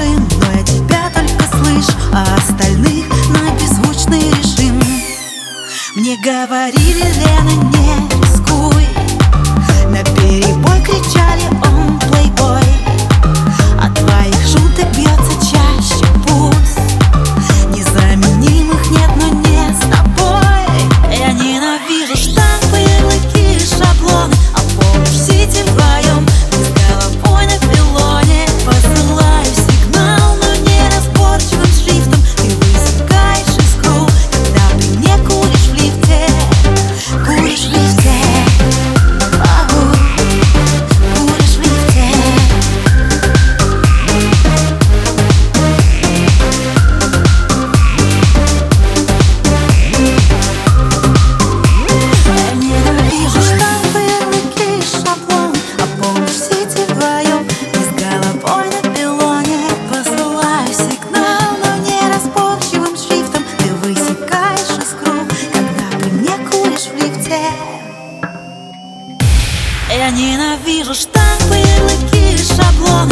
Но я тебя только слышу, а остальных на беззвучный режим. Мне говорили, Лена, не рискуй. На перебой кричали темноте Я ненавижу штампы, лыки, шаблон